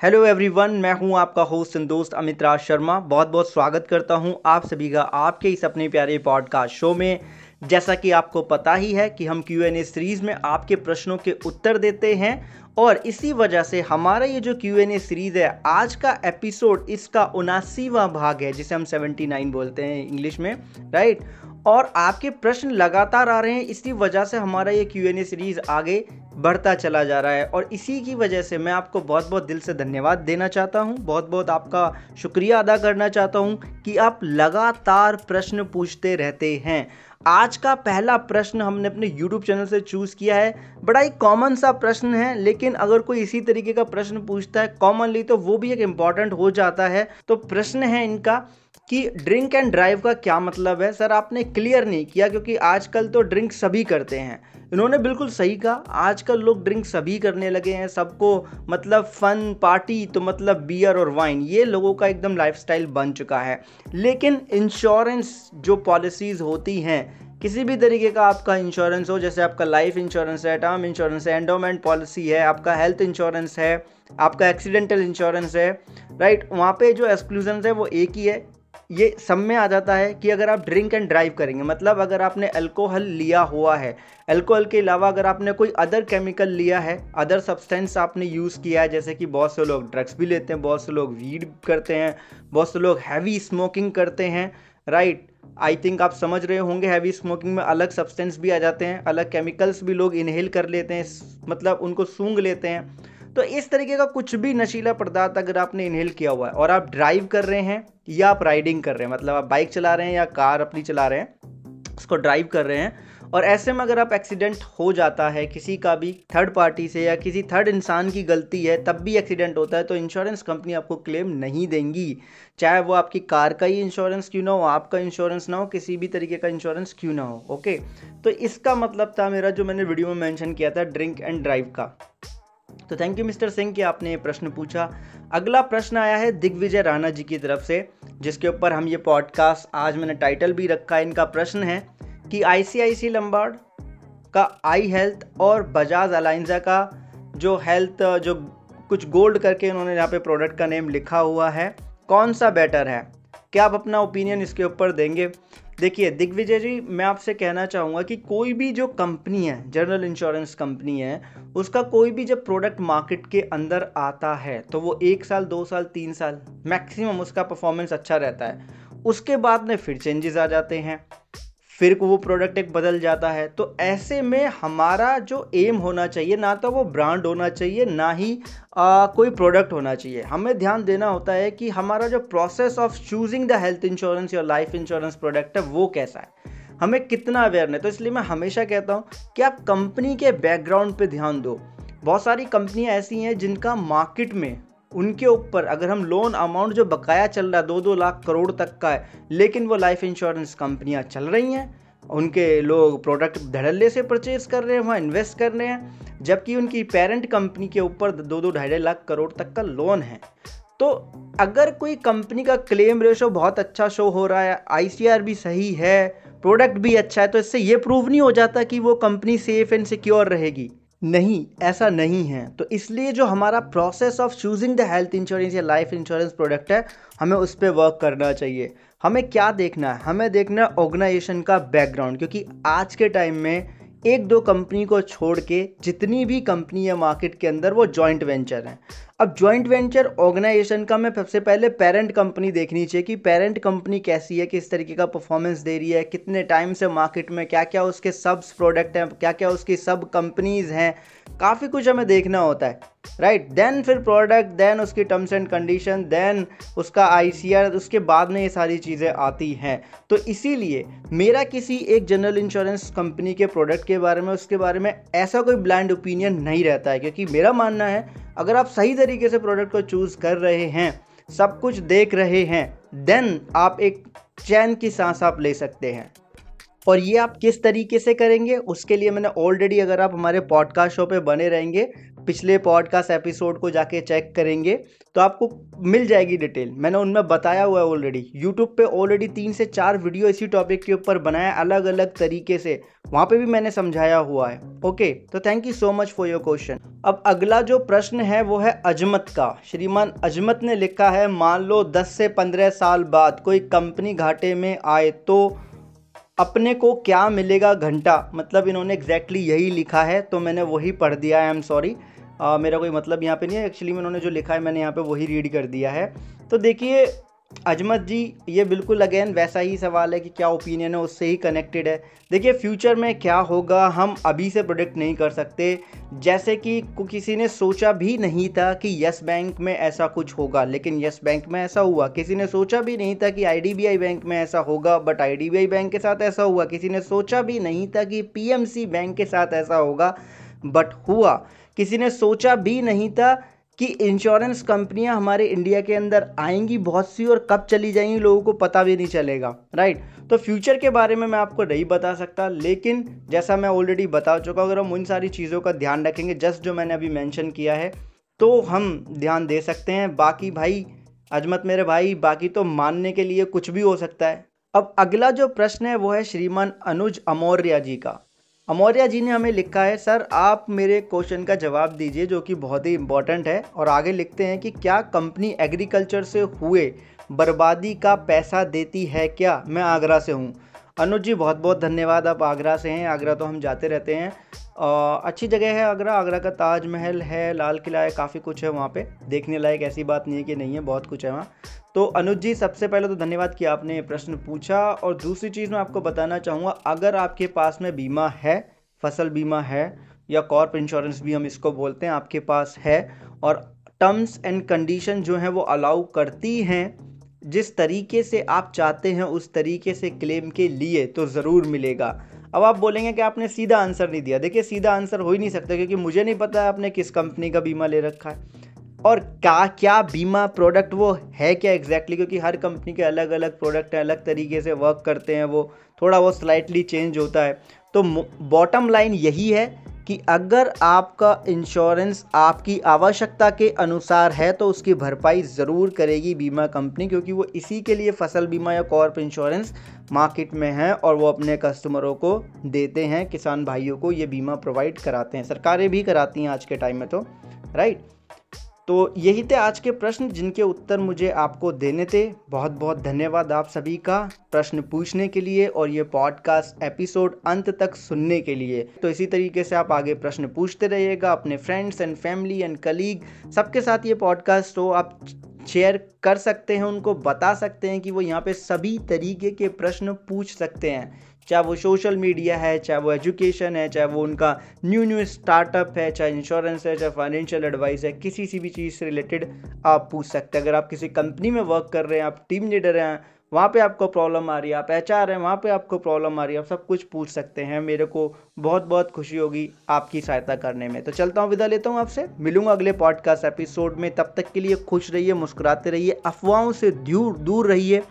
Hello everyone मैं हूँ आपका होस्ट एंड दोस्त अमित राज शर्मा। बहुत बहुत स्वागत करता हूँ आप सभी का आपके इस अपने प्यारे पॉडकास्ट शो में। जैसा कि आपको पता ही है कि हम क्यू एन ए सीरीज़ में आपके प्रश्नों के उत्तर देते हैं और इसी वजह से हमारा ये जो क्यू एन ए सीरीज़ है, आज का एपिसोड इसका उनासीवा भाग है, जिसे हम सेवेंटी नाइन बोलते हैं इंग्लिश में राइट और आपके प्रश्न लगातार आ रहे हैं, इसी वजह से हमारा ये क्यू एन ए सीरीज़ आगे बढ़ता चला जा रहा है। और इसी की वजह से मैं आपको बहुत बहुत दिल से धन्यवाद देना चाहता हूँ। बहुत बहुत आपका शुक्रिया अदा करना चाहता हूँ कि आप लगातार प्रश्न पूछते रहते हैं। आज का पहला प्रश्न हमने अपने YouTube चैनल से चूज़ किया है। बड़ा ही कॉमन सा प्रश्न है, लेकिन अगर कोई इसी तरीके का प्रश्न पूछता है कॉमनली तो वो भी एक इंपॉर्टेंट हो जाता है। तो प्रश्न है इनका कि ड्रिंक एंड ड्राइव का क्या मतलब है? सर, आपने क्लियर नहीं किया क्योंकि आजकल तो ड्रिंक सभी करते हैं। इन्होंने बिल्कुल सही कहा। आजकल लोग ड्रिंक सभी करने लगे हैं, सबको मतलब फन पार्टी तो मतलब बियर और वाइन ये लोगों का एकदम लाइफस्टाइल बन चुका है। लेकिन इंश्योरेंस जो पॉलिसीज़ होती हैं, किसी भी तरीके का आपका इंश्योरेंस हो, जैसे आपका लाइफ इंश्योरेंस है टर्म इंश्योरेंस है एंडोमेंट पॉलिसी है, आपका हेल्थ इंश्योरेंस है, आपका एक्सीडेंटल इंश्योरेंस है राइट वहाँ पे जो एक्सक्लूजन है, वो एक ही है। ये सब में आ जाता है कि अगर आप ड्रिंक एंड ड्राइव करेंगे मतलब अगर आपने अल्कोहल लिया हुआ है अल्कोहल के अलावा अगर आपने कोई अदर केमिकल लिया है अदर सब्सटेंस आपने यूज़ किया है, जैसे कि बहुत से लोग ड्रग्स भी लेते हैं, बहुत से लोग वीड करते हैं, बहुत से लोग हैवी स्मोकिंग करते हैं राइट आई थिंक आप समझ रहे होंगे हैवी स्मोकिंग में अलग सब्सटेंस भी आ जाते हैं, अलग केमिकल्स भी लोग इनहेल कर लेते हैं मतलब उनको सूंघ लेते हैं। तो इस तरीके का कुछ भी नशीला पदार्थ अगर आपने इनहेल किया हुआ है और आप ड्राइव कर रहे हैं या आप राइडिंग कर रहे हैं मतलब आप बाइक चला रहे हैं या कार अपनी चला रहे हैं, उसको ड्राइव कर रहे हैं और ऐसे में अगर आप एक्सीडेंट हो जाता है किसी का भी थर्ड पार्टी से या किसी थर्ड इंसान की गलती है, तब भी एक्सीडेंट होता है तो इंश्योरेंस कंपनी आपको क्लेम नहीं देंगी। चाहे वो आपकी कार का ही इंश्योरेंस क्यों ना हो, आपका इंश्योरेंस ना हो, किसी भी तरीके का इंश्योरेंस क्यों ना हो ओके तो इसका मतलब था मेरा जो मैंने वीडियो में मैंशन किया था ड्रिंक एंड ड्राइव का। तो थैंक यू मिस्टर सिंह कि आपने ये प्रश्न पूछा। अगला प्रश्न आया है दिग्विजय राणा जी की तरफ़ से, जिसके ऊपर हम ये पॉडकास्ट आज मैंने टाइटल भी रखा है, इनका प्रश्न है कि आई सी लम्बार्ड का आई हेल्थ और बजाज अलाइंजा का जो हेल्थ, जो कुछ गोल्ड करके उन्होंने यहाँ पे प्रोडक्ट का नेम लिखा हुआ है, कौन सा बेटर है? क्या आप अपना ओपिनियन इसके ऊपर देंगे? देखिए, दिग्विजय जी, मैं आपसे कहना चाहूँगा कि कोई भी जो कंपनी है, जनरल इंश्योरेंस कंपनी है, उसका कोई भी जब प्रोडक्ट मार्केट के अंदर आता है तो वो एक साल, दो साल, तीन साल, मैक्सिमम उसका परफॉर्मेंस अच्छा रहता है। उसके बाद में फिर चेंजेस आ जाते हैं। फिर वो प्रोडक्ट एक बदल जाता है। तो ऐसे में हमारा जो एम होना चाहिए ना तो वो ब्रांड होना चाहिए ना ही आ, कोई प्रोडक्ट होना चाहिए। हमें ध्यान देना होता है कि हमारा जो process of choosing the health insurance या लाइफ इंश्योरेंस प्रोडक्ट है वो कैसा है। हमें कितना अवेयर है तो इसलिए मैं हमेशा कहता हूँ कि आप कंपनी के बैकग्राउंड पे ध्यान दो। बहुत सारी कंपनियाँ ऐसी हैं जिनका मार्केट में उनके ऊपर अगर हम लोन अमाउंट जो बकाया चल रहा है, दो दो लाख करोड़ तक का है, लेकिन वो लाइफ इंश्योरेंस कंपनियाँ चल रही हैं, उनके लोग प्रोडक्ट धड़ल्ले से परचेज कर रहे हैं, वहाँ इन्वेस्ट कर रहे हैं, जबकि उनकी पेरेंट कंपनी के ऊपर दो दो ढाई ढाई लाख करोड़ तक का लोन है। तो अगर कोई कंपनी का क्लेम रेशो बहुत अच्छा शो हो रहा है आईसीआर भी सही है प्रोडक्ट भी अच्छा है तो इससे ये प्रूव नहीं हो जाता कि वो कंपनी सेफ़ एंड सिक्योर रहेगी। नहीं, ऐसा नहीं है। तो इसलिए जो हमारा process of choosing the health insurance या लाइफ इंश्योरेंस प्रोडक्ट है, हमें उस पर वर्क करना चाहिए। हमें क्या देखना है? हमें देखना है ऑर्गेनाइजेशन का बैकग्राउंड क्योंकि आज के टाइम में एक दो कंपनी को छोड़ के जितनी भी कंपनी है मार्केट के अंदर, वो जॉइंट वेंचर हैं। अब जॉइंट वेंचर ऑर्गेनाइजेशन का मैं सबसे पहले पेरेंट कंपनी देखनी चाहिए कि पेरेंट कंपनी कैसी है, किस तरीके का परफॉर्मेंस दे रही है, कितने टाइम से मार्केट में क्या क्या उसके सब प्रोडक्ट हैं क्या क्या उसकी सब कंपनीज़ हैं, काफ़ी कुछ हमें देखना होता है राइट right? देन फिर प्रोडक्ट देन उसकी टर्म्स एंड कंडीशन देन उसका आईसीआर उसके बाद में ये सारी चीज़ें आती हैं तो इसीलिए मेरा किसी एक जनरल इंश्योरेंस कंपनी के प्रोडक्ट के बारे में, उसके बारे में ऐसा कोई ब्लैंड ओपिनियन नहीं रहता है, क्योंकि मेरा मानना है अगर आप सही तरीके से प्रोडक्ट को चूज़ कर रहे हैं, सब कुछ देख रहे हैं देन आप एक चैन की सांस आप ले सकते हैं। और ये आप किस तरीके से करेंगे, उसके लिए मैंने ऑलरेडी अगर आप हमारे पॉडकास्ट शो पे बने रहेंगे पिछले पॉडकास्ट एपिसोड को जाके चेक करेंगे तो आपको मिल जाएगी डिटेल मैंने उनमें बताया हुआ है ऑलरेडी यूट्यूब पे ऑलरेडी तीन से चार वीडियो इसी टॉपिक के ऊपर बनाया अलग अलग तरीके से। वहाँ पे भी मैंने समझाया हुआ है। ओके तो thank you so much for your question अब अगला जो प्रश्न है, वो है अजमत का। श्रीमान अजमत ने लिखा है, मान लो 10 से 15 साल बाद कोई कंपनी घाटे में आए तो अपने को क्या मिलेगा घंटा? मतलब इन्होंने एग्जैक्टली exactly यही लिखा है तो मैंने वही पढ़ दिया आई एम सॉरी मेरा कोई मतलब यहाँ पे नहीं है। एक्चुअली में उन्होंने जो लिखा है, मैंने यहाँ पे वही रीड कर दिया है। तो देखिए अजमत जी, ये बिल्कुल अगेन वैसा ही सवाल है कि क्या ओपिनियन है, उससे ही कनेक्टेड है। देखिए फ्यूचर में क्या होगा, हम अभी से प्रोडिक्ट नहीं कर सकते। जैसे कि किसी ने सोचा भी नहीं था कि यस बैंक में ऐसा कुछ होगा, लेकिन यस बैंक में ऐसा हुआ। किसी ने सोचा भी नहीं था कि आईडीबीआई बैंक में ऐसा होगा बट आईडीबीआई बैंक के साथ ऐसा हुआ। किसी ने सोचा भी नहीं था कि पीएमसी बैंक के साथ ऐसा होगा बट हुआ। किसी ने सोचा भी नहीं था कि इंश्योरेंस कंपनियाँ हमारे इंडिया के अंदर आएँगी बहुत सी और कब चली जाएँगी लोगों को पता भी नहीं चलेगा राइट तो फ्यूचर के बारे में मैं आपको नहीं बता सकता, लेकिन जैसा मैं ऑलरेडी बता चुका अगर हम उन सारी चीज़ों का ध्यान रखेंगे जस्ट जो मैंने अभी मैंशन किया है तो हम ध्यान दे सकते हैं, बाकी भाई, अजमत मेरे भाई, बाकी तो मानने के लिए कुछ भी हो सकता है। अब अगला जो प्रश्न है, वो है श्रीमान अनुज अमौर्या जी का। अमौर्या जी ने हमें लिखा है, सर, आप मेरे क्वेश्चन का जवाब दीजिए, जो कि बहुत ही इम्पोर्टेंट है, और आगे लिखते हैं कि क्या कंपनी एग्रीकल्चर से हुए बर्बादी का पैसा देती है क्या? मैं आगरा से हूँ। अनुज जी, बहुत बहुत धन्यवाद। आप आगरा से हैं। आगरा तो हम जाते रहते हैं। अच्छी जगह है आगरा। आगरा का ताजमहल है, लाल किला है, काफ़ी कुछ है वहाँ पे। देखने लायक ऐसी बात नहीं है कि नहीं है, बहुत कुछ है वहाँ। तो अनुज जी, सबसे पहले तो धन्यवाद कि आपने प्रश्न पूछा। और दूसरी चीज़ मैं आपको बताना चाहूँगा, अगर आपके पास में बीमा है, फ़सल बीमा है, या कॉर्प इंश्योरेंस भी हम इसको बोलते हैं, आपके पास है, और टर्म्स एंड कंडीशन जो हैं वो अलाउ करती हैं जिस तरीके से आप चाहते हैं, उस तरीके से क्लेम के लिए तो ज़रूर मिलेगा। अब आप बोलेंगे कि आपने सीधा आंसर नहीं दिया। देखिए, सीधा आंसर हो ही नहीं सकता क्योंकि मुझे नहीं पता आपने किस कंपनी का बीमा ले रखा है। और क्या क्या बीमा प्रोडक्ट वो है क्या एग्जैक्टली exactly? क्योंकि हर कंपनी के अलग अलग प्रोडक्ट हैं, अलग तरीके से वर्क करते हैं वो। थोड़ा बहुत स्लाइटली चेंज होता है। तो बॉटम लाइन यही है कि अगर आपका इंश्योरेंस आपकी आवश्यकता के अनुसार है तो उसकी भरपाई ज़रूर करेगी बीमा कंपनी, क्योंकि वो इसी के लिए फ़सल बीमा या कॉर्प इंश्योरेंस मार्केट में है और वो अपने कस्टमरों को देते हैं, किसान भाइयों को ये बीमा प्रोवाइड कराते हैं। सरकारें भी कराती हैं आज के टाइम में तो राइट तो यही थे आज के प्रश्न, जिनके उत्तर मुझे आपको देने थे। बहुत बहुत धन्यवाद आप सभी का प्रश्न पूछने के लिए और ये पॉडकास्ट एपिसोड अंत तक सुनने के लिए। तो इसी तरीके से आप आगे प्रश्न पूछते रहिएगा, अपने friends and family and colleague सबके साथ ये पॉडकास्ट हो आप शेयर कर सकते हैं, उनको बता सकते हैं कि वो यहाँ पे सभी तरीके के प्रश्न पूछ सकते हैं। चाहे वो सोशल मीडिया है, चाहे वो एजुकेशन है, चाहे वो उनका न्यू न्यू स्टार्टअप है, चाहे इंश्योरेंस है, चाहे फाइनेंशियल एडवाइस है, किसी सी भी चीज़ से रिलेटेड आप पूछ सकते हैं। अगर आप किसी कंपनी में वर्क कर रहे हैं, आप टीम लीडर हैं, वहाँ पे आपको प्रॉब्लम आ रही है, आप एच आर हैं, वहाँ पे आपको प्रॉब्लम आ रही है, आप सब कुछ पूछ सकते हैं। मेरे को बहुत बहुत खुशी होगी आपकी सहायता करने में। तो चलता हूँ, विदा लेता हूँ आपसे। मिलूँगा अगले पॉडकास्ट एपिसोड में। तब तक के लिए खुश रहिए, मुस्कुराते रहिए, अफवाहों से दूर दूर रहिए।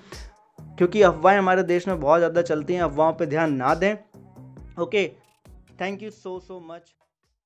क्योंकि अफवाहें हमारे देश में बहुत ज़्यादा चलती हैं अफवाहों पर ध्यान ना दें। Okay thank you so so much